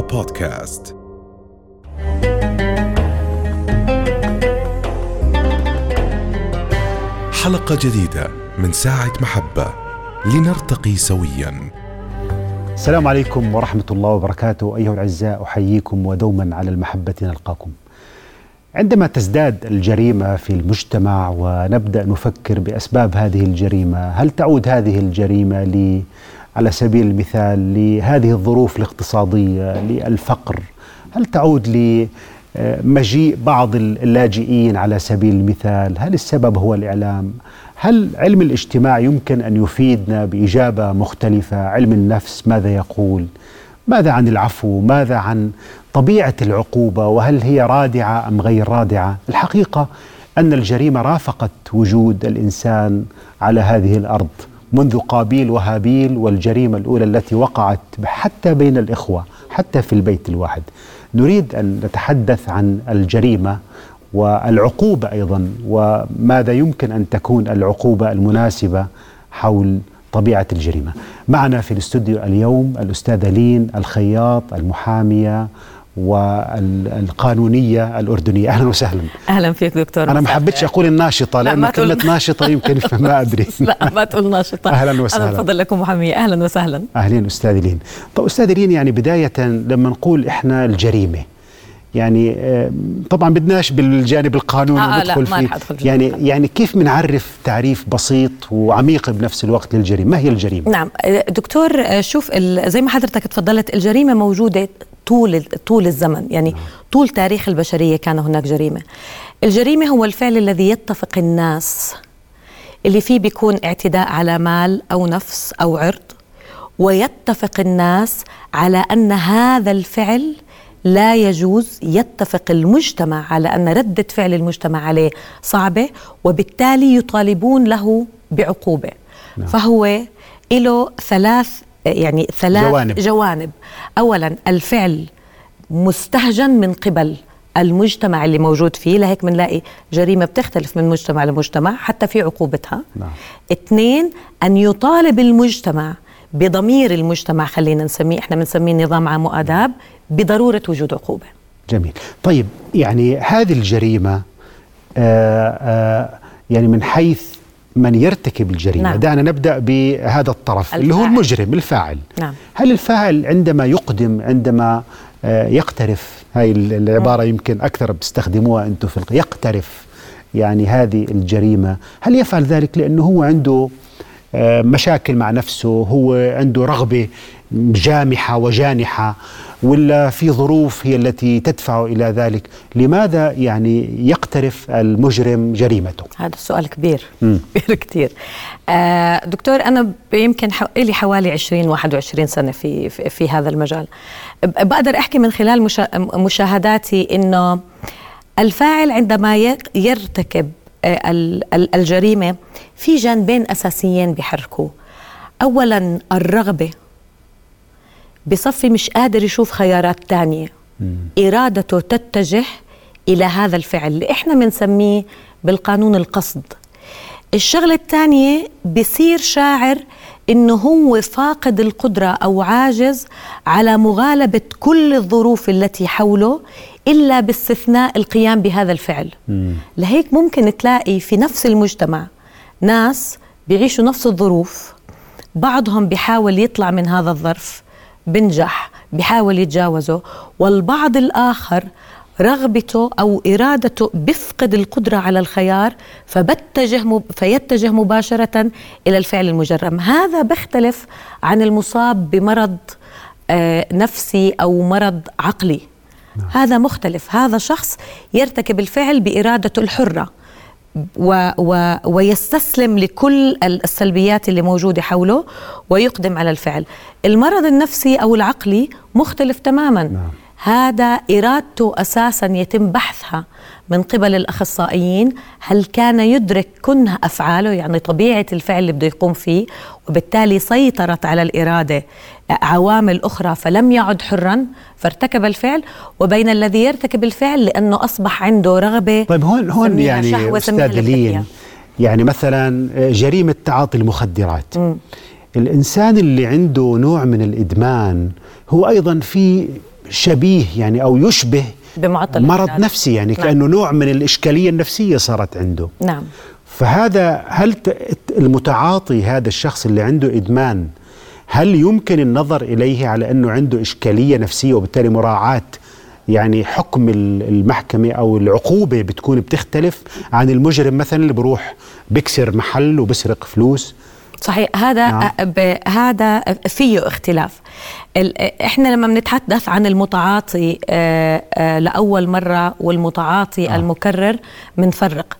بودكاست حلقة جديدة من ساعة محبة. لنرتقي سويا. السلام عليكم ورحمة الله وبركاته. أيها الأعزاء أحييكم ودوما على المحبة نلقاكم. عندما تزداد الجريمة في المجتمع ونبدأ نفكر بأسباب هذه الجريمة هل تعود هذه الجريمة على سبيل المثال لهذه الظروف الاقتصادية للفقر. هل تعود لمجيء بعض اللاجئين على سبيل المثال؟ هل السبب هو الإعلام؟ هل علم الاجتماع يمكن أن يفيدنا بإجابة مختلفة؟ علم النفس ماذا يقول؟ ماذا عن العفو؟ ماذا عن طبيعة العقوبة؟ وهل هي رادعة أم غير رادعة؟ الحقيقة أن الجريمة رافقت وجود الإنسان على هذه الأرض. منذ قابيل وهابيل والجريمة الأولى التي وقعت حتى بين الإخوة حتى في البيت الواحد. نريد أن نتحدث عن الجريمة والعقوبة أيضا وماذا يمكن أن تكون العقوبة المناسبة حول طبيعة الجريمة. معنا في الاستوديو اليوم الأستاذة لين الخياط المحامية والقانونية الأردنية. أهلا وسهلا. أهلا فيك دكتور أنا ما حبيتش أقول الناشطة لا، لأن ما تقول- كلمة ناشطة يمكن ما أدري. لا ما تقول ناشطة. أهلاً وسهلاً. أنا بفضل لكم محاميه أهلا وسهلا. أهلين أستاذ لين طب أستاذ لين يعني بداية لما نقول إحنا الجريمة يعني آه، طبعا بدناش بالجانب القانوني آه، آه، لا، ندخل ما فيه. يعني. يعني كيف بنعرف تعريف بسيط وعميق بنفس الوقت للجريمة؟ ما هي الجريمة؟ نعم دكتور شوف زي ما حضرتك تفضلت الجريمة موجودة طول طول الزمن يعني طول تاريخ البشرية كان هناك جريمة. الجريمة هو الفعل الذي يتفق الناس اللي فيه بيكون اعتداء على مال أو نفس أو عرض ويتفق الناس على أن هذا الفعل لا يجوز يتفق المجتمع على أن ردة فعل المجتمع عليه صعبة وبالتالي يطالبون له بعقوبة. نعم. فهو له ثلاث يعني ثلاث جوانب. جوانب اولا الفعل مستهجن من قبل المجتمع اللي موجود فيه لهيك بنلاقي جريمة بتختلف من مجتمع لمجتمع حتى في عقوبتها نعم. اثنين أن يطالب المجتمع بضمير المجتمع خلينا نسميه إحنا بنسميه نظام عام وآداب بضرورة وجود عقوبة جميل طيب يعني هذه الجريمة آه آه يعني من حيث من يرتكب الجريمة نعم. دعنا نبدأ بهذا الطرف اللي هو الفاعل. المجرم الفاعل نعم. هل الفاعل عندما يقدم عندما آه يقترف هاي ال- العبارة يمكن أكثر بتستخدموها أنتم في يقترف يعني هذه الجريمة هل يفعل ذلك لأنه هو عنده آه، مشاكل مع نفسه هو عنده رغبة جامحة وجانحة ولا في ظروف هي التي تدفعه إلى ذلك؟ لماذا يعني يقترف المجرم جريمته؟ هذا السؤال كبير. كبير كتير. آه دكتور أنا يمكن. لي حوالي 20 21 سنة في, في, في هذا المجال. بقدر أحكي من خلال مشا... مشاهداتي إنه الفاعل عندما ي- يرتكب آه، ال- ال- الجريمة في جانبين أساسيين بيحركوه. أولا الرغبة بصفي مش قادر يشوف خيارات تانية. إرادته تتجه إلى هذا الفعل اللي إحنا بنسميه بالقانون القصد. الشغلة الثانية بصير شاعر إنه هو فاقد القدرة أو عاجز على مغالبة كل الظروف التي حوله إلا باستثناء القيام بهذا الفعل. لهيك ممكن تلاقي في نفس المجتمع ناس بيعيشوا نفس الظروف بعضهم بيحاول يطلع من هذا الظرف بنجح بيحاول يتجاوزه والبعض الآخر رغبته أو إرادته بيفقد القدرة على الخيار فبتجه مب... فيتجه مباشرة إلى الفعل المجرم. هذا بيختلف عن المصاب بمرض آه نفسي أو مرض عقلي. هذا مختلف. هذا شخص يرتكب الفعل بإرادته الحرة. و و ويستسلم لكل السلبيات اللي موجودة حوله ويقدم على الفعل. المرض النفسي أو العقلي مختلف تماما. نعم. هذا إرادته أساسا يتم بحثها من قبل الأخصائيين هل كان يدرك كنه أفعاله يعني طبيعة الفعل اللي بده يقوم فيه وبالتالي سيطرت على الإرادة عوامل أخرى فلم يعد حرا فارتكب الفعل وبين الذي يرتكب الفعل لأنه أصبح عنده رغبة طيب هون هون يعني بدك لين. يعني مثلا جريمة تعاطي المخدرات مم. الإنسان اللي عنده نوع من الإدمان هو أيضا في شبيه يعني أو يشبه بمعطل مرض الاكتئاب. نفسي يعني نعم. كأنه نوع من الإشكالية النفسية صارت عنده نعم فهذا هل المتعاطي هذا الشخص اللي عنده إدمان هل يمكن النظر إليه على أنه عنده إشكالية نفسية وبالتالي مراعاة يعني حكم ال- المحكمة أو العقوبة بتكون بتختلف عن المجرم مثلا اللي بروح بكسر محل وبسرق فلوس صحيح هذا نعم. نعم. هذا فيه اختلاف. إحنا لما بنتحدث عن المتعاطي آه، آه، لأول مرة والمتعاطي آه. المكرر بنفرق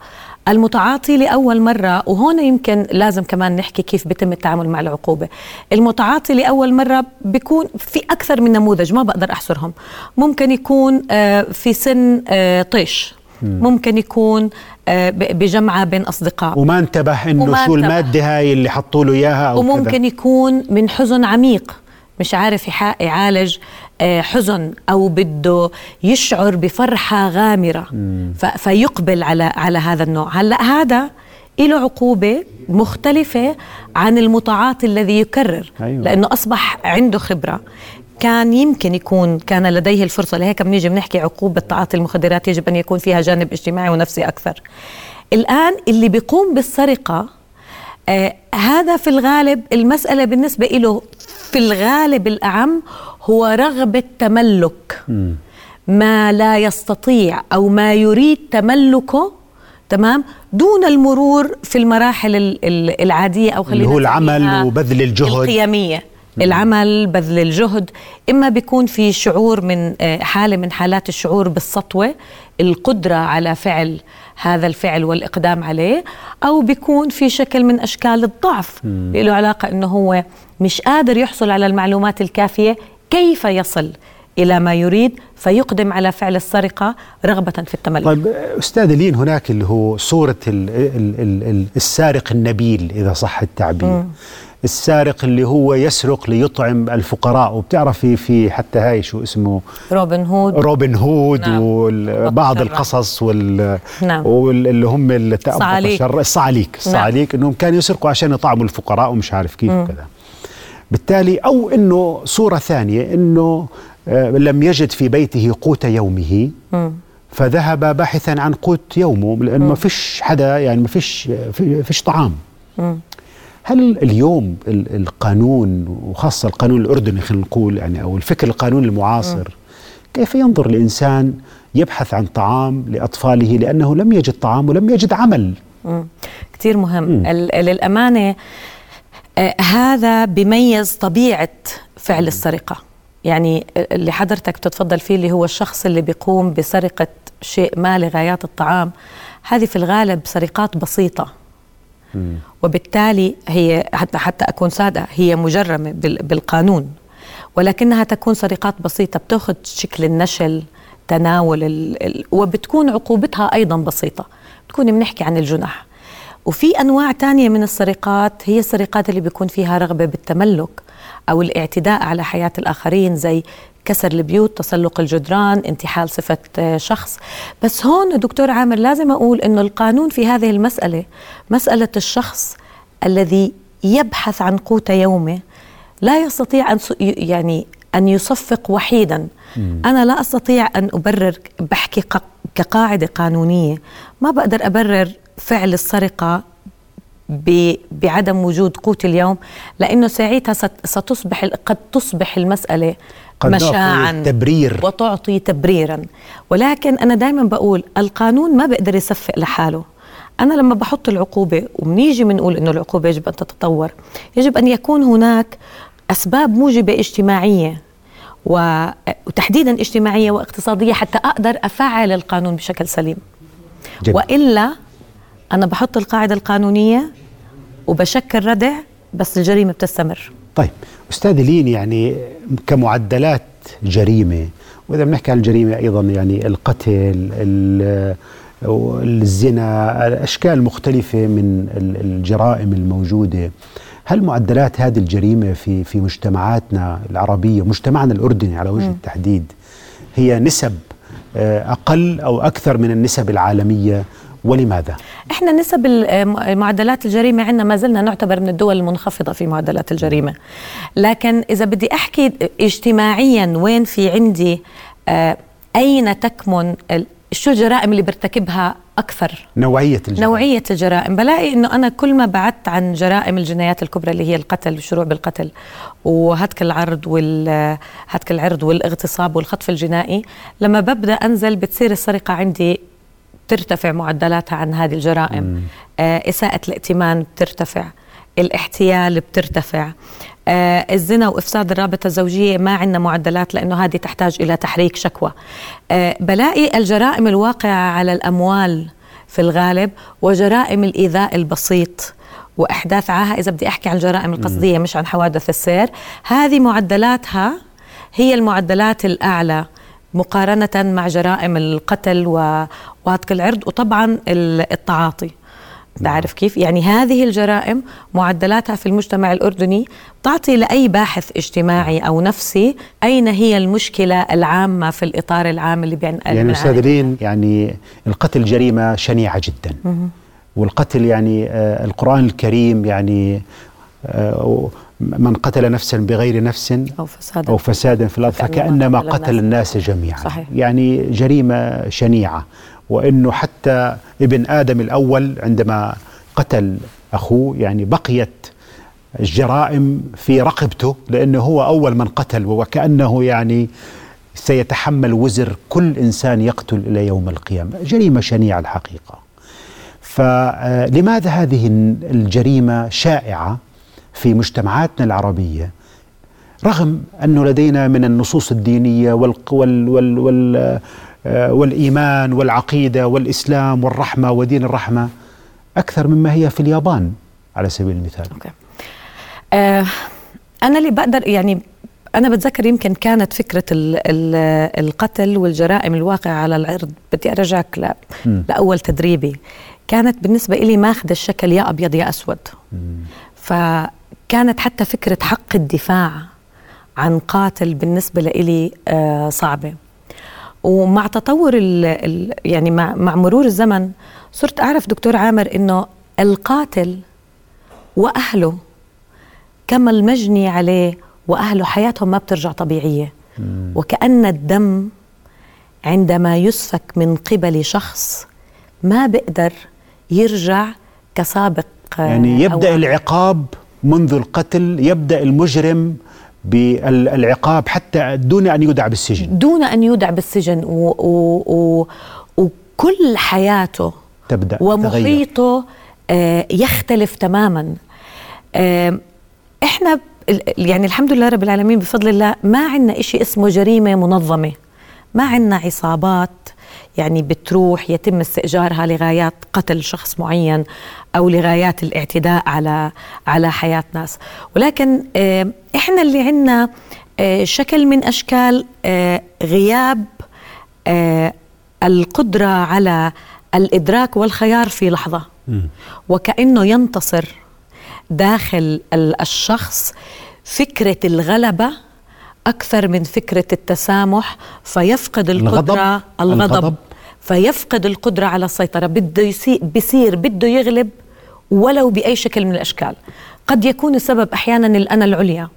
المتعاطي لأول مرة وهون يمكن لازم كمان نحكي كيف بيتم التعامل مع العقوبة المتعاطي لأول مرة بيكون في أكثر من نموذج ما بقدر أحصرهم ممكن يكون آه، في سن طيش ممكن يكون بجمعة بين أصدقاء. وما انتبه إنه وما شو انتبه. المادة هاي اللي حطوا له إياها أو وممكن كذا. يكون من حزن عميق. مش عارف يعالج آه، حزن أو بده يشعر بفرحة غامرة. ف- فيقبل على على هذا النوع. هلأ هذا له عقوبة مختلفة عن المتعاطي الذي يكرر. أيوة. لأنه أصبح عنده خبرة. كان يمكن يكون كان لديه الفرصة لهيك بنيجي بنحكي عقوبة تعاطي المخدرات يجب أن يكون فيها جانب اجتماعي ونفسي أكثر. الآن اللي بيقوم بالسرقة آه هذا في الغالب المسألة بالنسبة له في الغالب الأعم هو رغبة تملك. ما لا يستطيع أو ما يريد تملكه تمام دون المرور في المراحل ال- ال- العادية أو خلينا اللي هو العمل وبذل الجهد. القيمية. العمل بذل الجهد. إما بيكون في شعور من آه، حالة من حالات الشعور بالسطوة القدرة على فعل هذا الفعل والإقدام عليه أو بيكون في شكل من أشكال الضعف. له علاقة أنه هو مش قادر يحصل على المعلومات الكافية كيف يصل إلى ما يريد فيقدم على فعل السرقة رغبة في التملك. طيب أستاذ لين هناك اللي هو صورة ال ال ال ال السارق النبيل إذا صح التعبير. السارق اللي هو يسرق ليطعم الفقراء. وبتعرفي في حتى هاي شو اسمه؟ روبن هود. روبن هود نعم. وبعض. القصص وال نعم. واللي هم اللي تأبط الصعاليك. الصعاليك الصعاليك إنهم كانوا يسرقوا عشان يطعموا الفقراء ومش عارف كيف وكذا بالتالي أو إنه صورة ثانية إنه آه، لم يجد في بيته قوت يومه فذهب باحثا عن قوت يومه لأنه ما فيش حدا يعني ما فيش في- فيش طعام. هل اليوم ال- القانون وخاصة القانون الأردني خلينا نقول يعني أو الفكر القانوني المعاصر كيف ينظر الإنسان يبحث عن طعام لأطفاله لأنه لم يجد طعام ولم يجد عمل؟ كتير مهم. ال- للأمانة آه، هذا بيميز طبيعة فعل السرقة. يعني اللي حضرتك بتتفضل فيه اللي هو الشخص اللي بيقوم بسرقة شيء ما لغايات الطعام هذه في الغالب سرقات بسيطة. وبالتالي هي حتى حتى أكون صادقة هي مجرمة بال- بالقانون. ولكنها تكون سرقات بسيطة بتأخذ شكل النشل تناول ال... ال... وبتكون عقوبتها أيضا بسيطة. بتكون بنحكي عن الجنح وفي أنواع تانية من السرقات هي السرقات اللي بيكون فيها رغبة بالتملك أو الاعتداء على حياة الآخرين زي كسر البيوت تسلق الجدران انتحال صفة شخص. بس هون دكتور عامر لازم أقول أنه القانون في هذه المسألة مسألة الشخص الذي يبحث عن قوت يومه لا يستطيع أن يعني أن يصفق وحيدا. أنا لا أستطيع أن أبرر بحكي كقاعدة قانونية. ما بقدر أبرر فعل السرقة بعدم وجود قوت اليوم لأنه ساعتها ست- ستصبح قد تصبح نعطي مشاعا تبرير. وتعطي تبريرا ولكن أنا دائما بقول القانون ما بيقدر يصفق لحاله أنا لما بحط العقوبة وبنيجي بنقول إنه العقوبة يجب أن تتطور يجب أن يكون هناك أسباب موجبة اجتماعية و- وتحديدا اجتماعية واقتصادية حتى أقدر أفعل القانون بشكل سليم جميل. وإلا أنا بحط القاعدة القانونية وبشكل ردع بس الجريمة بتستمر. طيب أستاذ لين يعني كمعدلات جريمة وإذا بنحكي عن الجريمة أيضا يعني القتل ال- الزنا أشكال مختلفة من ال- الجرائم الموجودة. هل معدلات هذه الجريمة في في مجتمعاتنا العربية مجتمعنا الأردني على وجه التحديد هي نسب آه، أقل أو أكثر من النسب العالمية؟ ولماذا؟ إحنا نسب ال- معدلات الجريمة عندنا ما زلنا نعتبر من الدول المنخفضة في معدلات الجريمة. لكن إذا بدي أحكي اجتماعيا وين في عندي آه، أين تكمن شو الجرائم اللي برتكبها أكثر؟ نوعية الجرائم. نوعية الجرائم. بلاقي إنه أنا كل ما بعدت عن جرائم الجنايات الكبرى اللي هي القتل والشروع بالقتل وهتك العرض وال هتك العرض والإغتصاب والخطف الجنائي لما ببدأ أنزل بتصير السرقة عندي ترتفع معدلاتها عن هذه الجرائم. آه إساءة الائتمان بترتفع. الاحتيال بترتفع. آه الزنا وإفساد الرابطة الزوجية ما عندنا معدلات لأنه هذه تحتاج إلى تحريك شكوى. آه بلاقي الجرائم الواقعة على الأموال في الغالب وجرائم الإيذاء البسيط وأحداث عاهة. إذا بدي أحكي عن الجرائم القصدية مش عن حوادث السير هذه معدلاتها هي المعدلات الأعلى مقارنة مع جرائم القتل وهتك العرض وطبعا ال- التعاطي. تعرف كيف؟ يعني هذه الجرائم معدلاتها في المجتمع الأردني تعطي لأي باحث اجتماعي أو نفسي أين هي المشكلة العامة في الإطار العام اللي بين يعني أستاذ يعني القتل جريمة شنيعة جدا. والقتل يعني آه القرآن الكريم يعني آه من قتل نفسا بغير نفس أو فساد أو فساد في الأرض فكأنما قتل الناس جميعا. صحيح. يعني جريمة شنيعة وأنه حتى ابن آدم الأول عندما قتل أخوه يعني بقيت الجرائم في رقبته لأنه هو أول من قتل وكأنه يعني سيتحمل وزر كل إنسان يقتل إلى يوم القيامة. جريمة شنيعة الحقيقة. فلماذا هذه الجريمة شائعة؟ في مجتمعاتنا العربية رغم أنه لدينا من النصوص الدينية وال وال وال وال والإيمان والعقيدة والإسلام والرحمة ودين الرحمة أكثر مما هي في اليابان على سبيل المثال. أوكي. آه أنا اللي بقدر يعني أنا بتذكر يمكن كانت فكرة ال ال القتل والجرائم الواقعة على العرض. بدي أرجعك ل لأول تدريبي. كانت بالنسبة إلي ماخذ الشكل يا أبيض يا أسود. فكانت حتى فكرة حق الدفاع عن قاتل بالنسبة لإلي آه صعبة. ومع تطور ال يعني مع, مع مرور الزمن صرت أعرف دكتور عامر إنه القاتل وأهله كما المجني عليه وأهله حياتهم ما بترجع طبيعية. وكأن الدم عندما يسفك من قبل شخص ما بيقدر يرجع كسابق يعني يبدأ العقاب منذ القتل يبدأ المجرم بالعقاب حتى دون أن يودع بالسجن. دون أن يودع بالسجن و و و وكل حياته تبدأ ومحيطه آه يختلف تماما. آه إحنا يعني الحمد لله رب العالمين بفضل الله ما عندنا إشي اسمه جريمة منظمة ما عندنا عصابات. يعني بتروح يتم استئجارها لغايات قتل شخص معين أو لغايات الاعتداء على على حياة ناس. ولكن إحنا اللي عندنا شكل من أشكال غياب القدرة على الإدراك والخيار في لحظة. وكأنه ينتصر داخل الشخص فكرة الغلبة أكثر من فكرة التسامح فيفقد القدرة الغضب, الغضب, الغضب. فيفقد القدرة على السيطرة. بده يصير بصير بده يغلب ولو بأي شكل من الأشكال. قد يكون السبب أحيانا الأنا العليا.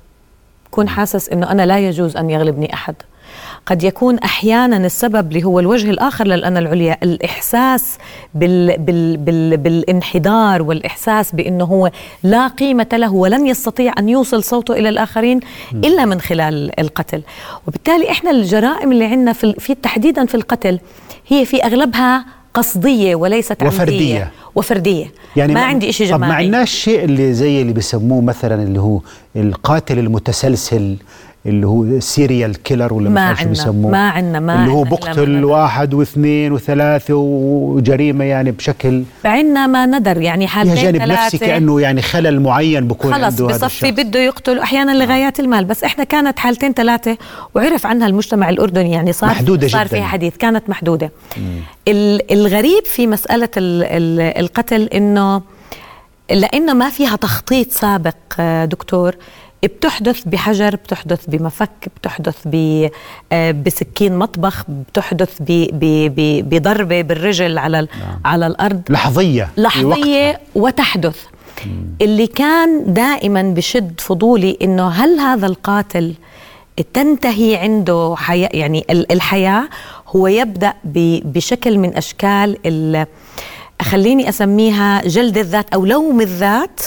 كون حاسس أنه أنا لا يجوز أن يغلبني أحد. قد يكون أحيانا السبب اللي هو الوجه الآخر للانا العليا الإحساس بال بال بال بالانحدار والإحساس بأنه هو لا قيمة له ولن يستطيع أن يوصل صوته إلى الآخرين إلا من خلال القتل. وبالتالي إحنا الجرائم اللي عندنا في, في تحديدا في القتل هي في أغلبها قصدية وليست وفردية. عمدية وفردية. يعني ما عندي شيء جماعي طب ما عندناش شيء اللي زي اللي بيسموه مثلا اللي هو القاتل المتسلسل اللي هو serial killer ولا ما شو بيسموه. ما عندنا ما اللي هو بقتل واحد واثنين وثلاثة وجريمة يعني بشكل عندنا ما ندر يعني حالتين فيها جانب ثلاثة. نفسي كأنه يعني خلل معين بكون خلص عنده بصفي بده يقتل أحيانا لغايات المال. بس إحنا كانت حالتين ثلاثة وعرف عنها المجتمع الأردني يعني صار محدودة صار جداً. فيها حديث كانت محدودة. ال- الغريب في مسألة ال- ال- القتل إنه لأنه ما فيها تخطيط سابق آه، دكتور. بتحدث بحجر بتحدث بمفك بتحدث آه، بسكين مطبخ بتحدث بضربة بالرجل على نعم. على الأرض. لحظية. لحظية وتحدث. مم. اللي كان دائما بشد فضولي إنه هل هذا القاتل تنتهي عنده حياة؟ يعني الحياة هو يبدأ بشكل من أشكال خليني أسميها جلد الذات أو لوم الذات.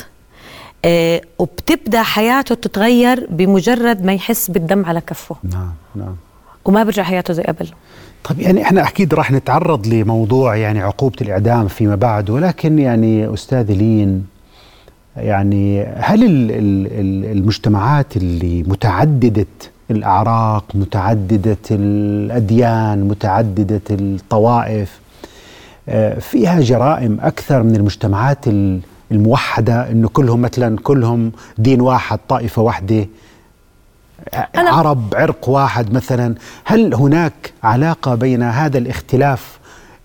وبتبدأ حياته تتغير بمجرد ما يحس بالدم على كفه. نعم نعم. وما برجع حياته زي قبل. طيب يعني إحنا أكيد راح نتعرض لموضوع يعني عقوبة الإعدام فيما بعد ولكن يعني أستاذ لين يعني هل المجتمعات اللي متعددة الأعراق متعددة الأديان متعددة الطوائف آه، فيها جرائم أكثر من المجتمعات الموحدة إنه كلهم مثلا كلهم دين واحد طائفة واحدة أنا عرب عرق واحد مثلا. هل هناك علاقة بين هذا الاختلاف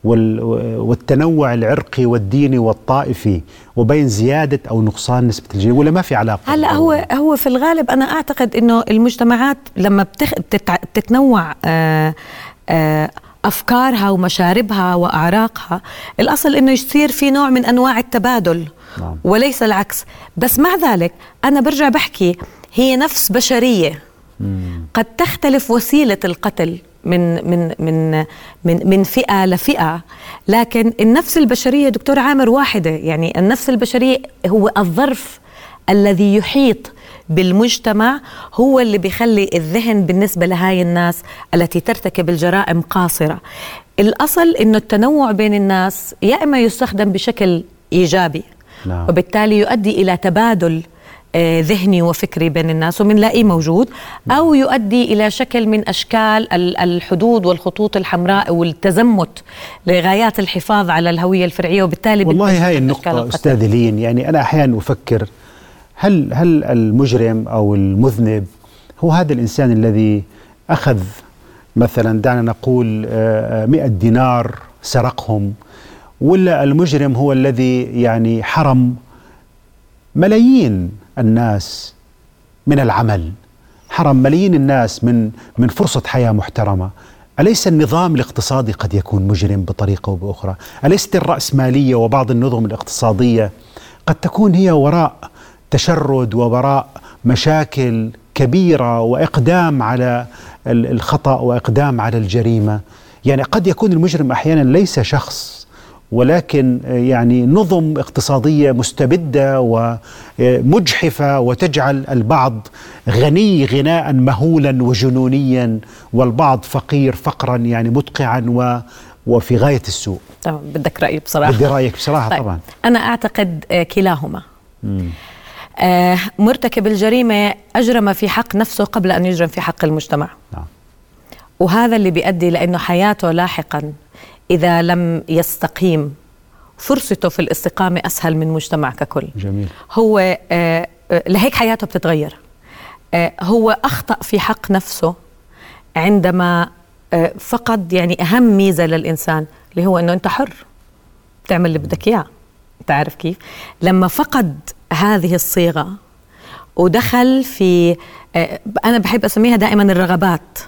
والتنوع العرقي والديني والطائفي وبين زيادة أو نقصان نسبة الجنين ولا ما في علاقة؟ هلا هو هو في الغالب أنا أعتقد إنه المجتمعات لما بتخ... بتتنوع آآ آآ أفكارها ومشاربها وأعراقها الأصل إنه يصير في نوع من أنواع التبادل. نعم. وليس العكس بس مع ذلك أنا برجع بحكي هي نفس بشرية مم. قد تختلف وسيلة القتل من من من من من فئة لفئة لكن النفس البشرية دكتور عامر واحدة يعني النفس البشرية هو الظرف الذي يحيط بالمجتمع هو اللي بيخلي الذهن بالنسبة لهاي الناس التي ترتكب الجرائم قاصرة الأصل إنه التنوع بين الناس يا إما يستخدم بشكل إيجابي نعم. وبالتالي يؤدي إلى تبادل آه، ذهني وفكري بين الناس وبنلاقيه موجود أو يؤدي إلى شكل من أشكال الحدود والخطوط الحمراء والتزمت لغايات الحفاظ على الهوية الفرعية وبالتالي والله هاي النقطة أستاذ لين يعني أنا أحيانا أفكر هل هل المجرم أو المذنب هو هذا الإنسان الذي أخذ مثلا دعنا نقول 100 آه، دينار سرقهم ولا المجرم هو الذي يعني حرم ملايين الناس من العمل. حرم ملايين الناس من من فرصة حياة محترمة. أليس النظام الاقتصادي قد يكون مجرم بطريقة أو بأخرى؟ أليست الرأسمالية وبعض النظم الاقتصادية قد تكون هي وراء تشرد ووراء مشاكل كبيرة وإقدام على الخطأ وإقدام على الجريمة؟ يعني قد يكون المجرم أحيانا ليس شخص ولكن يعني نظم اقتصادية مستبدة ومجحفة وتجعل البعض غني غناء مهولا وجنونيا والبعض فقير فقرا يعني مدقعا و وفي غاية السوء. طبعا بدك رايي بصراحة. بدي رأيك بصراحة طيب. طبعا. أنا أعتقد آه، كلاهما. آه مرتكب الجريمة أجرم في حق نفسه قبل أن يجرم في حق المجتمع. نعم. وهذا اللي بيؤدي لأنه حياته لاحقا إذا لم يستقيم فرصته في الاستقامة أسهل من مجتمع ككل. جميل. هو آه, آه، لهيك حياته بتتغير. آه هو أخطأ في حق نفسه عندما فقد يعني أهم ميزة للإنسان اللي هو أنه أنت حر تعمل اللي بدك إياه. تعرف كيف؟ لما فقد هذه الصيغة ودخل في أنا بحب أسميها دائما الرغبات.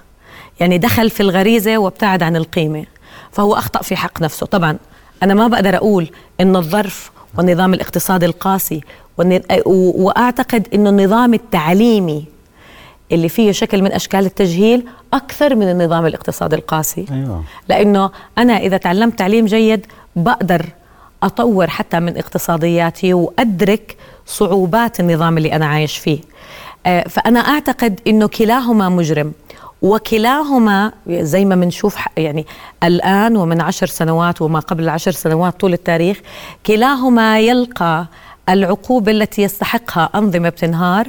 يعني دخل في الغريزة وابتعد عن القيمة. فهو أخطأ في حق نفسه. طبعا أنا ما بقدر أقول إن الظرف والنظام الاقتصادي القاسي وأعتقد إنه النظام التعليمي اللي فيه شكل من أشكال التجهيل أكثر من النظام الاقتصادي القاسي. أيوة. لأنه أنا إذا تعلمت تعليم جيد بقدر أطور حتى من اقتصادياتي وأدرك صعوبات النظام اللي أنا عايش فيه. آه، فأنا أعتقد أنه كلاهما مجرم. وكلاهما زي ما بنشوف يعني الآن ومن عشر سنوات وما قبل العشر سنوات طول التاريخ كلاهما يلقى العقوبة التي يستحقها أنظمة بتنهار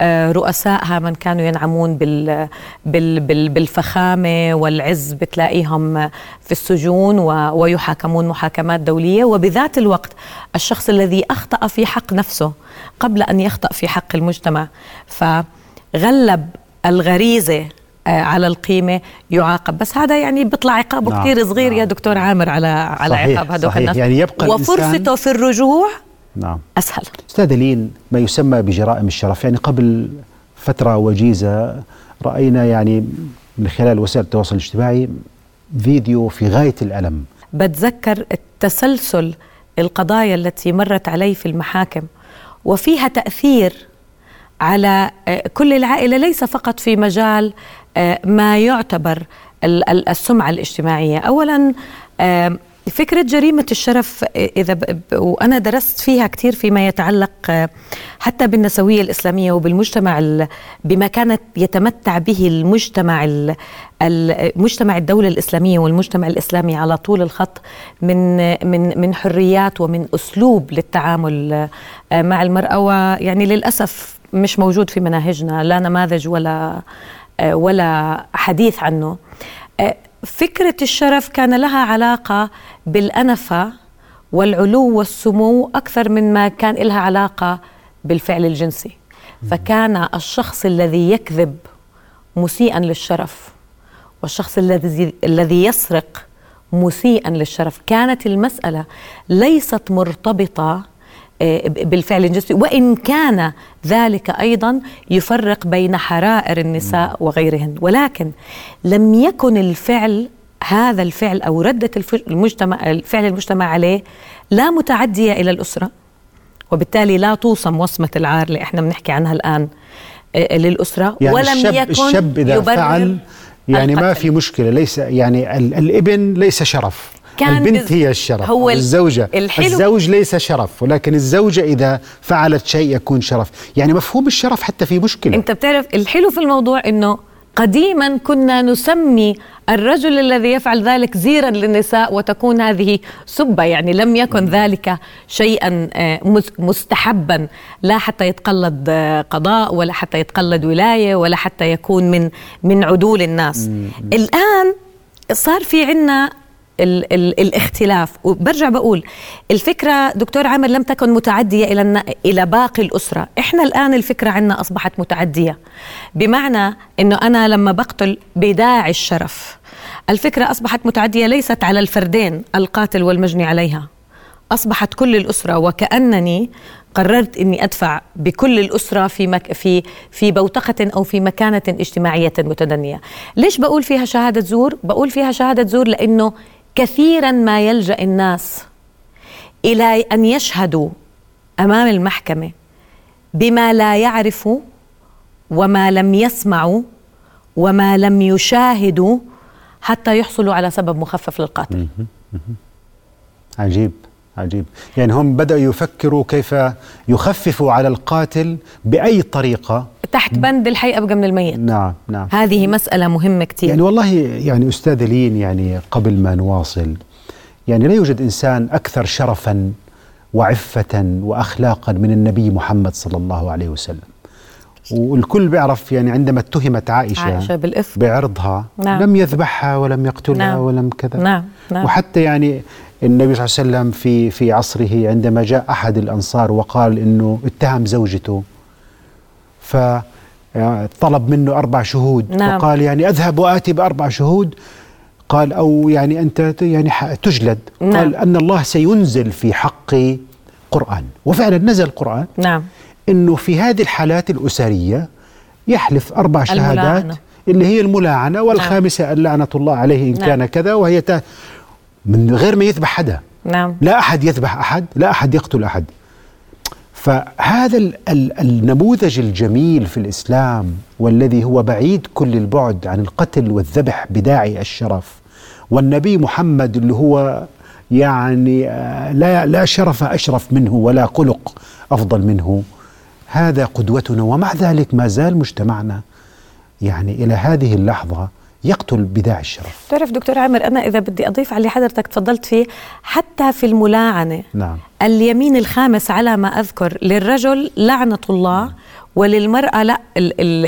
آه، رؤسائها من كانوا ينعمون بال بال بال بالفخامة والعز بتلاقيهم في السجون ويحاكمون محاكمات دولية. وبذات الوقت الشخص الذي أخطأ في حق نفسه قبل أن يخطأ في حق المجتمع فغلب الغريزة على القيمة يعاقب. بس هذا يعني بيطلع عقابه نعم كثير صغير نعم. يا دكتور عامر على على صحيح عقاب هذول الناس. يعني يبقى وفرصته في الرجوع نعم. أسهل. أستاذ لين ما يسمى بجرائم الشرف. يعني قبل فترة وجيزة رأينا يعني من خلال وسائل التواصل الاجتماعي فيديو في غاية الألم. بتذكر التسلسل القضايا التي مرت علي في المحاكم وفيها تأثير على آه، كل العائلة ليس فقط في مجال آه، ما يعتبر السمعة الاجتماعية. اولا آه، فكرة جريمة الشرف إذا ب... وأنا درست فيها كثير فيما يتعلق حتى بالنسوية الإسلامية وبالمجتمع ال... بما كانت يتمتع به المجتمع ال... المجتمع الدولة الإسلامية والمجتمع الإسلامي على طول الخط من من من حريات ومن أسلوب للتعامل مع المرأة. ويعني للأسف مش موجود في مناهجنا لا نماذج ولا ولا حديث عنه. فكرة الشرف كان لها علاقة بالأنفة والعلو والسمو أكثر من ما كان لها علاقة بالفعل الجنسي. فكان الشخص الذي يكذب مسيئا للشرف والشخص الذي الذي يسرق مسيئا للشرف. كانت المسألة ليست مرتبطة آه، بالفعل الجنسي وإن كان ذلك أيضا يفرق بين حرائر النساء وغيرهن. ولكن لم يكن الفعل هذا الفعل أو ردة المجتمع الفعل المجتمع عليه لا متعدية إلى الأسرة. وبالتالي لا توصم وصمة العار اللي إحنا بنحكي عنها الآن آه، للأسرة. يعني ولم الشاب يكن الشاب إذا فعل يعني القتل. ما في مشكلة. ليس يعني الإبن ليس شرف. كان البنت هي الشرف هو الزوجة. الحلو الزوج ليس شرف ولكن الزوجة إذا فعلت شيء يكون شرف. يعني مفهوم الشرف حتى في مشكلة. أنت بتعرف الحلو في الموضوع أنه قديما كنا نسمي الرجل الذي يفعل ذلك زيرا للنساء وتكون هذه سبة يعني لم يكن ذلك شيئا آه، مستحبا. لا حتى يتقلد آه، قضاء ولا حتى يتقلد ولاية ولا حتى يكون من من عدول الناس. الآن صار في عنا ال ال الاختلاف. وبرجع بقول الفكرة دكتور عامر لم تكن متعدية إلى إلى باقي الأسرة. إحنا الآن الفكرة عندنا أصبحت متعدية. بمعنى إنه أنا لما بقتل بداعي الشرف. الفكرة أصبحت متعدية ليست على الفردين القاتل والمجني عليها. أصبحت كل الأسرة وكأنني قررت إني أدفع بكل الأسرة في مك في في بوتقة أو في مكانة اجتماعية متدنية. ليش بقول فيها شهادة زور؟ بقول فيها شهادة زور لأنه كثيرا ما يلجأ الناس إلى أن يشهدوا أمام المحكمة بما لا يعرفوا وما لم يسمعوا وما لم يشاهدوا حتى يحصلوا على سبب مخفف للقاتل. عجيب عجيب. يعني هم بدأوا يفكروا كيف يخففوا على القاتل بأي طريقة؟ تحت بند الحي أبقى من الميت نعم نعم هذه مسألة مهمة كثير يعني والله يعني أستاذ لين يعني قبل ما نواصل يعني لا يوجد إنسان أكثر شرفا وعفة وأخلاقا من النبي محمد صلى الله عليه وسلم والكل بيعرف يعني عندما اتهمت عائشة, عائشة بالإفك بعرضها نعم. لم يذبحها ولم يقتلها نعم. ولم كذا نعم. نعم. وحتى يعني النبي صلى الله عليه وسلم في في عصره عندما جاء أحد الأنصار وقال إنه اتهم زوجته فطلب منه أربع شهود نعم. وقال يعني أذهب وآتي بأربع شهود قال أو يعني أنت يعني تجلد نعم. قال أن الله سينزل في حقي قرآن وفعلا نزل القران نعم إنه في هذه الحالات الأسرية يحلف أربع شهادات الملاعنة. اللي هي الملاعنة والخامسة نعم. لعنه الله عليه إن نعم. كان كذا وهي من غير ما يذبح حدا نعم لا أحد يذبح أحد لا أحد يقتل أحد فهذا ال ال النموذج الجميل في الإسلام والذي هو بعيد كل البعد عن القتل والذبح بداعي الشرف والنبي محمد اللي هو يعني آه، لا لا شرف أشرف منه ولا خلق أفضل منه هذا قدوتنا ومع ذلك ما زال مجتمعنا يعني إلى هذه اللحظة يقتل بداعي الشرف تعرف دكتور عامر أنا إذا بدي أضيف على حضرتك تفضلت فيه حتى في الملاعنة نعم. اليمين الخامس على ما أذكر للرجل لعنة الله وللمرأة لا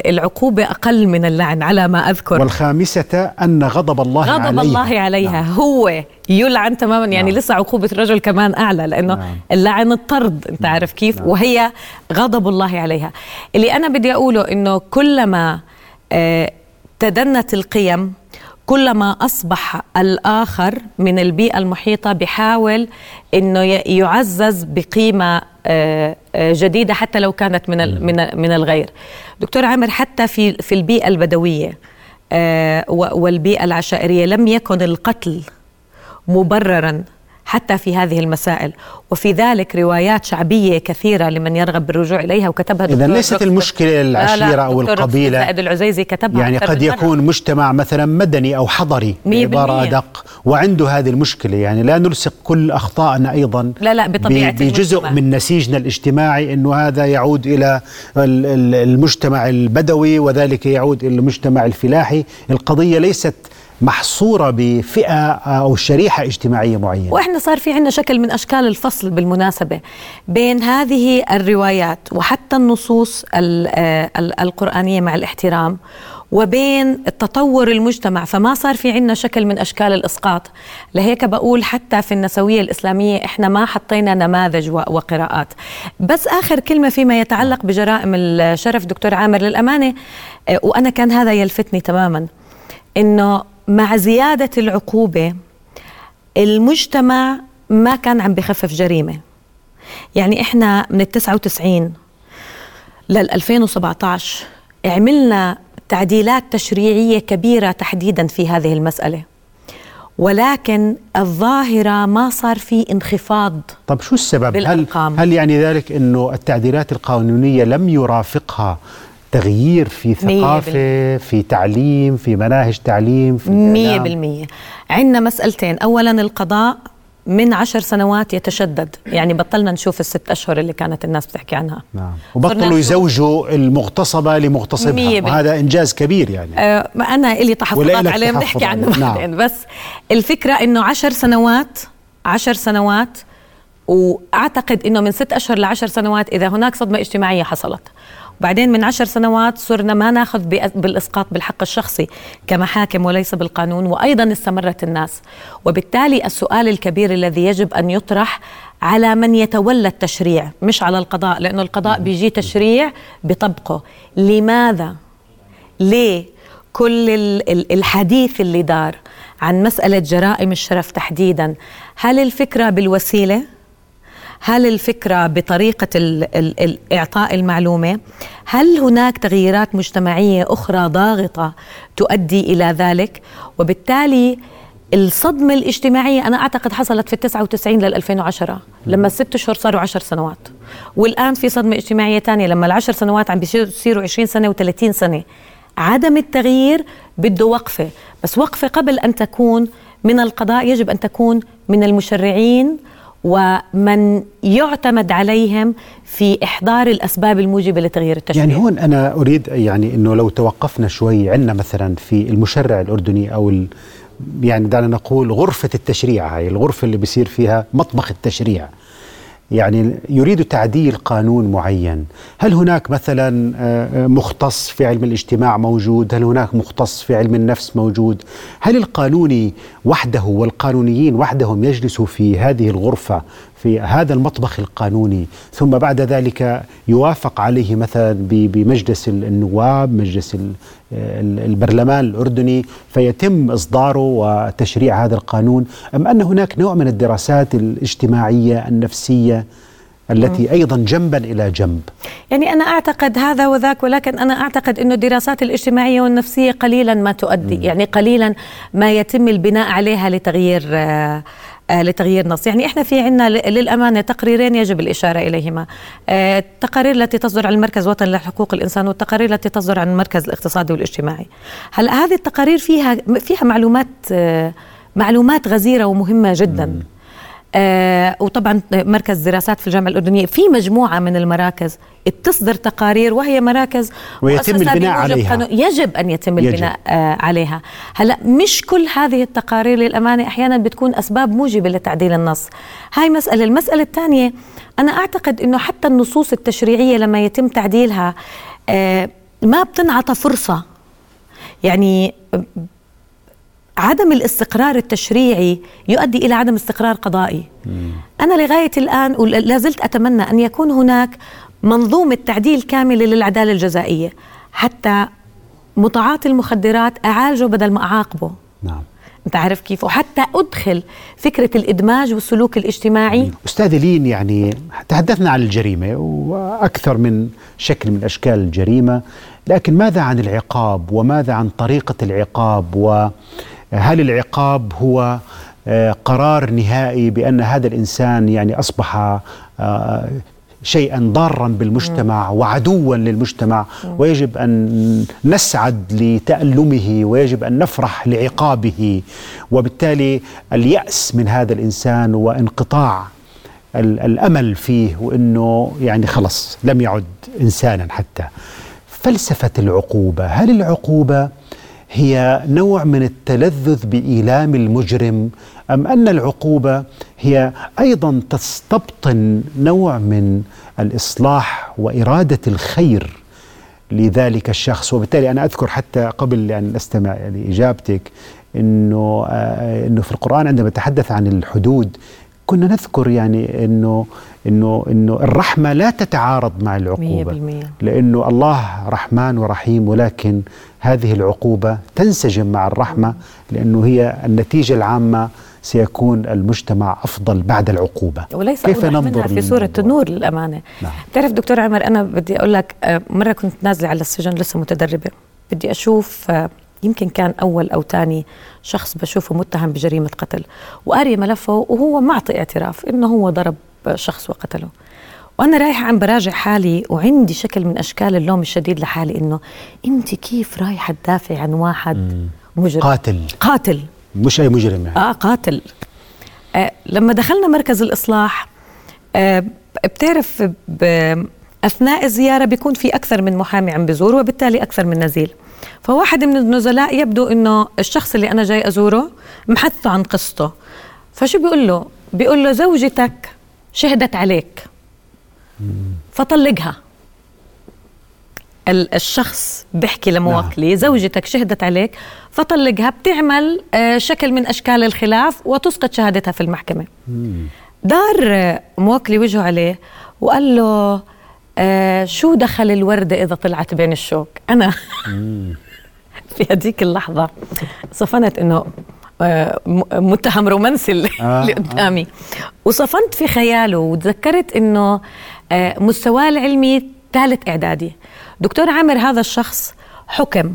العقوبة أقل من اللعن على ما أذكر والخامسة أن غضب الله غضب عليها الله عليها نعم. هو يلعن تماما يعني نعم. لسه عقوبة الرجل كمان أعلى لأنه نعم. اللعن الطرد أنت نعم. عارف كيف نعم. وهي غضب الله عليها اللي أنا بدي أقوله أنه كلما آه تدنت القيم كلما أصبح الآخر من البيئة المحيطة بحاول إنه يعزز بقيمة آه، آه، جديدة حتى لو كانت من من من الغير. دكتور عامر حتى في في البيئة البدوية والبيئة العشائرية لم يكن القتل مبررا حتى في هذه المسائل. وفي ذلك روايات شعبية كثيرة لمن يرغب بالرجوع إليها وكتبها إذا ليست المشكلة العشيرة أو القبيلة. العزيزي كتبها يعني قد يكون مجتمع مثلا مدني أو حضري بعبارة أدق وعنده هذه المشكلة. يعني لا نلصق كل أخطائنا أيضا لا لا بطبيعة بجزء المجتمع. من نسيجنا الاجتماعي أنه هذا يعود إلى المجتمع البدوي وذلك يعود إلى المجتمع الفلاحي. القضية ليست محصورة بفئة أو شريحة اجتماعية معينة. وإحنا صار في عندنا شكل من أشكال الفصل بالمناسبة بين هذه الروايات وحتى النصوص القرآنية مع الاحترام وبين التطور المجتمع. فما صار في عندنا شكل من أشكال الإسقاط. لهيك بقول حتى في النسوية الإسلامية إحنا ما حطينا نماذج وقراءات. بس آخر كلمة فيما يتعلق بجرائم الشرف دكتور عامر للأمانة آه، وأنا كان هذا يلفتني تماما. إنه مع زيادة العقوبة المجتمع ما كان عم بخفف جريمة. يعني إحنا من ال 99 لل 2017 عملنا تعديلات تشريعية كبيرة تحديدا في هذه المسألة. ولكن الظاهرة ما صار في انخفاض طب شو السبب؟ هل, هل يعني ذلك أنه التعديلات القانونية لم يرافقها تغيير في ثقافة في تعليم في مناهج تعليم في مية بالمية. عندنا مسألتين. أولا القضاء من عشر سنوات يتشدد. يعني بطلنا نشوف الست أشهر اللي كانت الناس بتحكي عنها. نعم. وبطلوا يزوجوا المغتصبة لمغتصبها. وهذا إنجاز كبير يعني. آه أنا إلي تحفظات عليه بنحكي عنه نعم. بعدين. بس الفكرة إنه عشر سنوات عشر سنوات وأعتقد إنه من ست أشهر لعشر سنوات إذا هناك صدمة اجتماعية حصلت. بعدين من عشر سنوات صرنا ما ناخذ بالإسقاط بالحق الشخصي كمحاكم وليس بالقانون وأيضا استمرت الناس. وبالتالي السؤال الكبير الذي يجب أن يطرح على من يتولى التشريع مش على القضاء لأنه القضاء بيجي تشريع بطبقه. لماذا؟ ليه؟ كل الحديث الي دار عن مسألة جرائم الشرف تحديدا هل الفكرة بالوسيلة؟ هل الفكرة بطريقة إعطاء المعلومة؟ هل هناك تغييرات مجتمعية أخرى ضاغطة تؤدي إلى ذلك؟ وبالتالي الصدمة الاجتماعية أنا أعتقد حصلت في 99 لل 2010 لما الست أشهر صاروا 10 سنوات. والآن في صدمة اجتماعية ثانية لما العشر سنوات عم بيصيروا 20 سنة و30 سنة. عدم التغيير بده وقفة بس وقفة قبل أن تكون من القضاء يجب أن تكون من المشرعين ومن يعتمد عليهم في إحضار الأسباب الموجبة لتغيير التشريع. يعني هون أنا أريد يعني إنه لو توقفنا شوي عندنا مثلا في المشرع الأردني أو يعني دعنا نقول غرفة التشريع هاي الغرفة اللي بيصير فيها مطبخ التشريع. يعني يريد تعديل قانون معين. هل هناك مثلا آه، مختص في علم الاجتماع موجود؟ هل هناك مختص في علم النفس موجود؟ هل القانوني وحده والقانونيين وحدهم يجلسوا في هذه الغرفة في هذا المطبخ القانوني. ثم بعد ذلك يوافق عليه مثلا بمجلس النواب مجلس البرلمان الأردني فيتم إصداره وتشريع هذا القانون. أم أن هناك نوع من الدراسات الاجتماعية النفسية التي أيضا جنبا إلى جنب؟ يعني أنا أعتقد هذا وذاك ولكن أنا أعتقد إنه الدراسات الاجتماعية والنفسية قليلا ما تؤدي. م. يعني قليلا ما يتم البناء عليها لتغيير آه لتغيير نص. يعني إحنا في عندنا للأمانة تقريرين يجب الإشارة إليهما. آه، التقارير التي تصدر عن المركز الوطني لحقوق الإنسان والتقارير التي تصدر عن المركز الاقتصادي والاجتماعي. هلأ هذه التقارير فيها فيها معلومات آه، معلومات غزيرة ومهمة جدا. م. آه وطبعا مركز دراسات في الجامعة الأردنية في مجموعة من المراكز بتصدر تقارير وهي مراكز ويتم البناء عليها. يجب أن يتم يجب. البناء آه عليها. هلا مش كل هذه التقارير للأمانة أحيانا بتكون أسباب موجبة لتعديل النص. هاي مسألة. المسألة الثانية أنا أعتقد إنه حتى النصوص التشريعية لما يتم تعديلها آه ما بتنعطى فرصة. يعني عدم الاستقرار التشريعي يؤدي إلى عدم استقرار قضائي. مم. أنا لغاية الآن ولا زلت أتمنى أن يكون هناك منظومة تعديل كاملة للعدالة الجزائية حتى متعاطي المخدرات أعالجه بدل ما أعاقبه. نعم. أنت عارف كيف وحتى أدخل فكرة الإدماج والسلوك الاجتماعي أستاذ لين يعني تحدثنا عن الجريمة وأكثر من شكل من أشكال الجريمة لكن ماذا عن العقاب وماذا عن طريقة العقاب وهل العقاب هو آه، قرار نهائي بأن هذا الإنسان يعني أصبح آه، شيئا ضارا بالمجتمع وعدوا للمجتمع؟ ويجب أن نسعد لتألمه ويجب أن نفرح لعقابه. وبالتالي اليأس من هذا الإنسان وانقطاع الأمل فيه وإنه يعني خلص لم يعد انسانا حتى. فلسفة العقوبة هل العقوبة هي نوع من التلذذ بإيلام المجرم أم أن العقوبة هي أيضا تستبطن نوع من الإصلاح وإرادة الخير لذلك الشخص؟ وبالتالي أنا أذكر حتى قبل أن أستمع لإجابتك إنه آه إنه في القرآن عندما تحدث عن الحدود كنا نذكر يعني إنه إنه إنه الرحمة لا تتعارض مع العقوبة. 100% لأنه الله رحمن ورحيم ولكن هذه العقوبة تنسجم مع الرحمة لأنه هي النتيجة العامة سيكون المجتمع أفضل بعد العقوبة. وليس كيف ننظر في سوره النور للأمانة. نعم. تعرف دكتور عمر أنا بدي أقول لك آه، مرة كنت نازلة على السجن لسه متدربة. بدي أشوف آه، يمكن كان أول أو ثاني شخص بشوفه متهم بجريمة قتل. وقاري ملفه وهو معطي اعتراف إنه هو ضرب شخص وقتله. وأنا رايحة عم براجع حالي وعندي شكل من أشكال اللوم الشديد لحالي إنه أنت كيف رايحة تدافعي عن واحد مجرم؟ قاتل. قاتل. مش أي مجرم يعني. آه قاتل. آه لما دخلنا مركز الإصلاح آه بتعرف أثناء الزيارة بيكون في أكثر من محامي عم بزور وبالتالي أكثر من نزيل. فواحد من النزلاء يبدو إنه الشخص اللي أنا جاي أزوره محثه عن قصته. فشو بيقول له؟ بيقول له زوجتك شهدت عليك. فطلقها. الشخص بيحكي لموكلي نعم. زوجتك شهدت عليك فطلقها بتعمل آه، شكل من أشكال الخلاف وتسقط شهادتها في المحكمة. دار موكلي وجهه عليه وقال له آه شو دخل الوردة إذا طلعت بين الشوك؟ أنا في هذيك اللحظة صفنت إنه آه متهم رومانسي اللي آه قدامي آه. وصفنت في خياله وتذكرت إنه آه مستواه العلمي ثالث إعدادي. دكتور عامر هذا الشخص حكم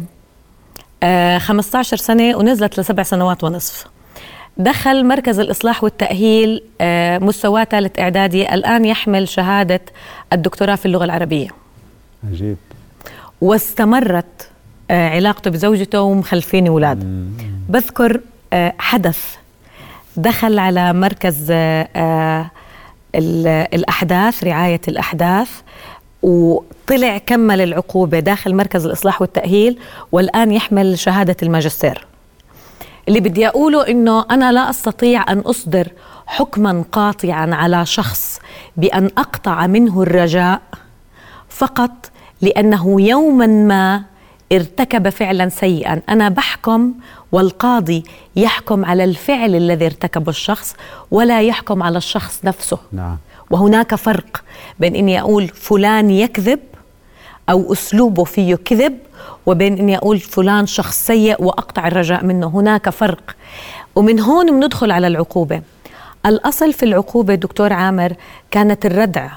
آه 15 سنة ونزلت لسبع سنوات ونصف. دخل مركز الإصلاح والتأهيل آه، مستوى ثالث إعدادي الآن يحمل شهادة الدكتوراه في اللغة العربية. عجيب. واستمرت آه، علاقته بزوجته ومخلفين أولاد بذكر آه، حدث دخل على مركز الأحداث رعاية الأحداث وطلع كمل العقوبة داخل مركز الإصلاح والتأهيل والآن يحمل شهادة الماجستير. اللي بدي أقوله إنه أنا لا أستطيع أن أصدر حكما قاطعا على شخص بأن أقطع منه الرجاء فقط لأنه يوما ما ارتكب فعلا سيئا أنا بحكم والقاضي يحكم على الفعل الذي ارتكبه الشخص ولا يحكم على الشخص نفسه نعم. وهناك فرق بين إني أقول فلان يكذب أو أسلوبه فيه كذب وبين إني أقول فلان شخص سيء وأقطع الرجاء منه. هناك فرق. ومن هون بندخل على العقوبة. الأصل في العقوبة دكتور عامر كانت الردع.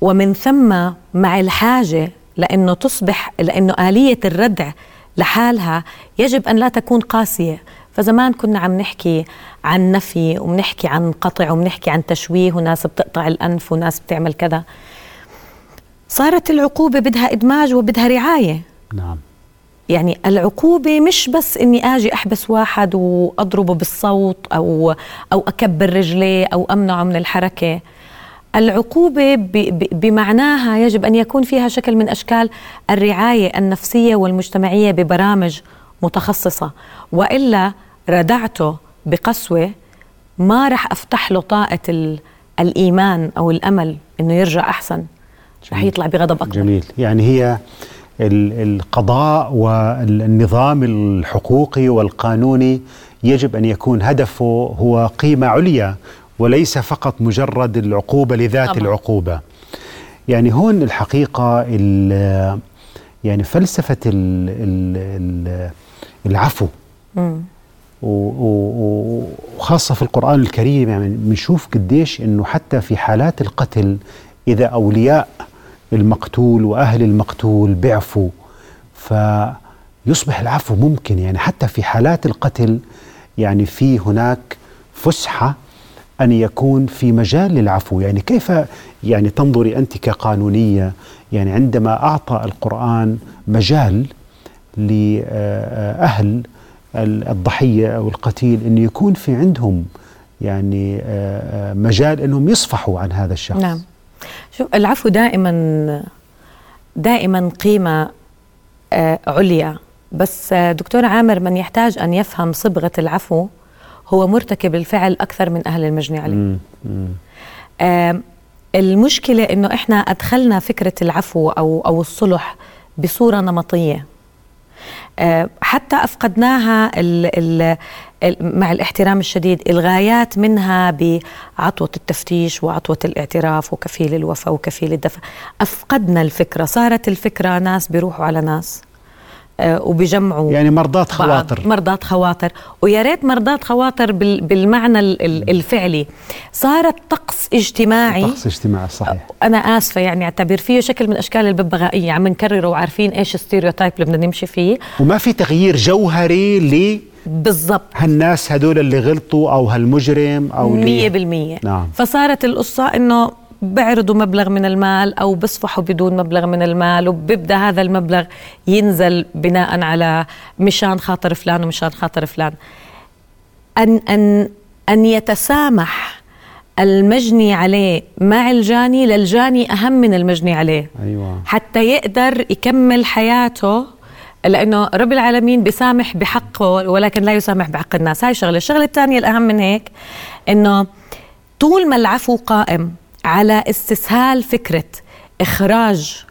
ومن ثم مع الحاجة لأنه تصبح لأنه آلية الردع لحالها يجب أن لا تكون قاسية. فزمان كنا عم نحكي عن نفي وبنحكي عن قطع وبنحكي عن تشويه وناس بتقطع الأنف وناس بتعمل كذا. صارت العقوبة بدها إدماج وبدها رعاية. نعم. يعني العقوبة مش بس إني أجي أحبس واحد وأضربه بالصوت أو أو أكبر رجليه أو أمنعه من الحركة. العقوبة بمعناها يجب أن يكون فيها شكل من أشكال الرعاية النفسية والمجتمعية ببرامج متخصصة. وإلا ردعته بقسوة ما رح أفتح له طاقة الإيمان أو الأمل إنه يرجع أحسن. رح يطلع بغضب أكبر جميل يعني هي القضاء والنظام الحقوقي والقانوني يجب أن يكون هدفه هو قيمة عليا وليس فقط مجرد العقوبة لذات طبعا. العقوبة. يعني هون الحقيقة يعني فلسفة العفو وخاصة في القرآن الكريم يعني بنشوف قديش أنه حتى في حالات القتل إذا أولياء المقتول وأهل المقتول بيعفوا فيصبح العفو ممكن. يعني حتى في حالات القتل يعني في هناك فسحة أن يكون في مجال للعفو. يعني كيف يعني تنظري أنت كقانونية؟ يعني عندما أعطى القرآن مجال لأهل الضحية أو القتيل أن يكون في عندهم يعني مجال أنهم يصفحوا عن هذا الشخص. نعم. شوف العفو دائما دائما قيمة آه، عليا. بس دكتور عامر من يحتاج أن يفهم صبغة العفو هو مرتكب الفعل أكثر من أهل المجني عليه. المشكلة أنه إحنا أدخلنا فكرة العفو أو, أو الصلح بصورة نمطية. آه، حتى أفقدناها ال ال مع الاحترام الشديد الغايات منها بعطوة التفتيش وعطوة الاعتراف وكفيل الوفاء وكفيل الدفع. أفقدنا الفكرة صارت الفكرة ناس بيروحوا على ناس آه، وبيجمعوا يعني مرضات خواطر. مرضات خواطر. ويا ريت مرضات خواطر بالمعنى الفعلي. صارت طقس اجتماعي. طقس اجتماعي صحيح. أنا آسفة يعني أعتبر فيه شكل من أشكال الببغائية. عم نكرره وعارفين إيش الستيريوتايب اللي بدنا نمشي فيه. وما في تغيير جوهري بالضبط. هالناس هدول اللي غلطوا أو هالمجرم أو 100% نعم. فصارت القصة إنه بيعرضوا مبلغ من المال أو بيصفحوا بدون مبلغ من المال وبيبدأ هذا المبلغ ينزل بناء على مشان خاطر فلان ومشان خاطر فلان. ان ان أن يتسامح المجني عليه مع الجاني للجاني أهم من المجني عليه. أيوة. حتى يقدر يكمل حياته لأنه رب العالمين بيسامح بحقه ولكن لا يسامح بحق الناس. هاي شغلة. الشغلة الثانية الأهم من هيك إنه طول ما العفو قائم على استسهال فكرة إخراج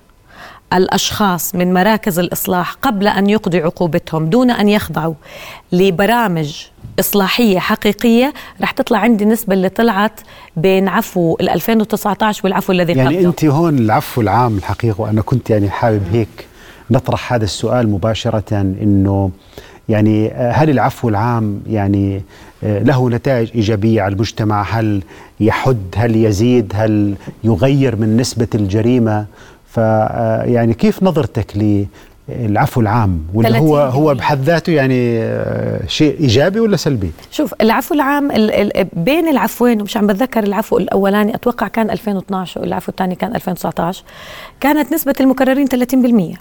الأشخاص من مراكز الإصلاح قبل أن يقضوا عقوبتهم دون أن يخضعوا لبرامج إصلاحية حقيقية رح تطلع عندي النسبة اللي طلعت بين عفو ال 2019 والعفو الذي يعني قبله. يعني أنت هون العفو العام الحقيقة وأنا كنت يعني حابب هيك نطرح هذا السؤال مباشرة إنه يعني هل العفو العام يعني له نتائج إيجابية على المجتمع؟ هل يحد؟ هل يزيد؟ هل يغير من نسبة الجريمة؟ ف يعني كيف نظرتك للعفو العام؟ واللي هو هو بحد ذاته يعني شيء إيجابي ولا سلبي؟ شوف العفو العام بين العفوين ومش عم بتذكر العفو الأولاني أتوقع كان 2012 والعفو الثاني كان 2019 كانت نسبة المكررين 30%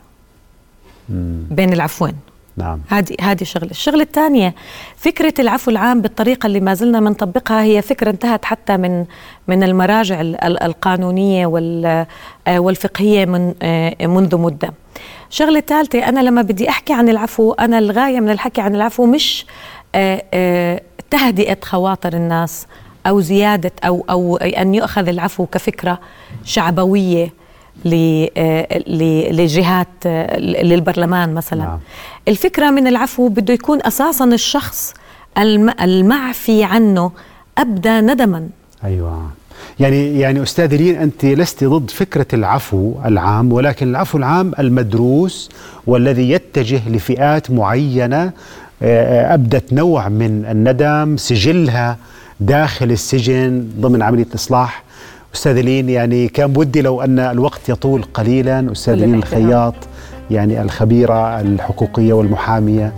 بين العفوين. نعم. هذه هذه شغلة، الشغلة الثانية فكرة العفو العام بالطريقة اللي ما زلنا بنطبقها هي فكرة انتهت حتى من من المراجع القانونية والفقهية من آه، منذ مدة. الشغله الثالثه أنا لما بدي أحكي عن العفو أنا الغاية من الحكي عن العفو مش آه، آه، تهدئة خواطر الناس أو زيادة أو أو أن يؤخذ العفو كفكرة شعبوية لجهات للبرلمان مثلا. نعم. الفكرة من العفو بده يكون أساسا الشخص المعفي عنه أبدى ندما. أيوة. يعني يعني أستاذ لين أنت لست ضد فكرة العفو العام ولكن العفو العام المدروس والذي يتجه لفئات معينة آه، آه، أبدت نوع من الندم سجلها داخل السجن ضمن عملية إصلاح. أستاذ لين يعني كان بودي لو أن الوقت يطول قليلا أستاذ لين الخياط يعني الخبيرة الحقوقية والمحامية.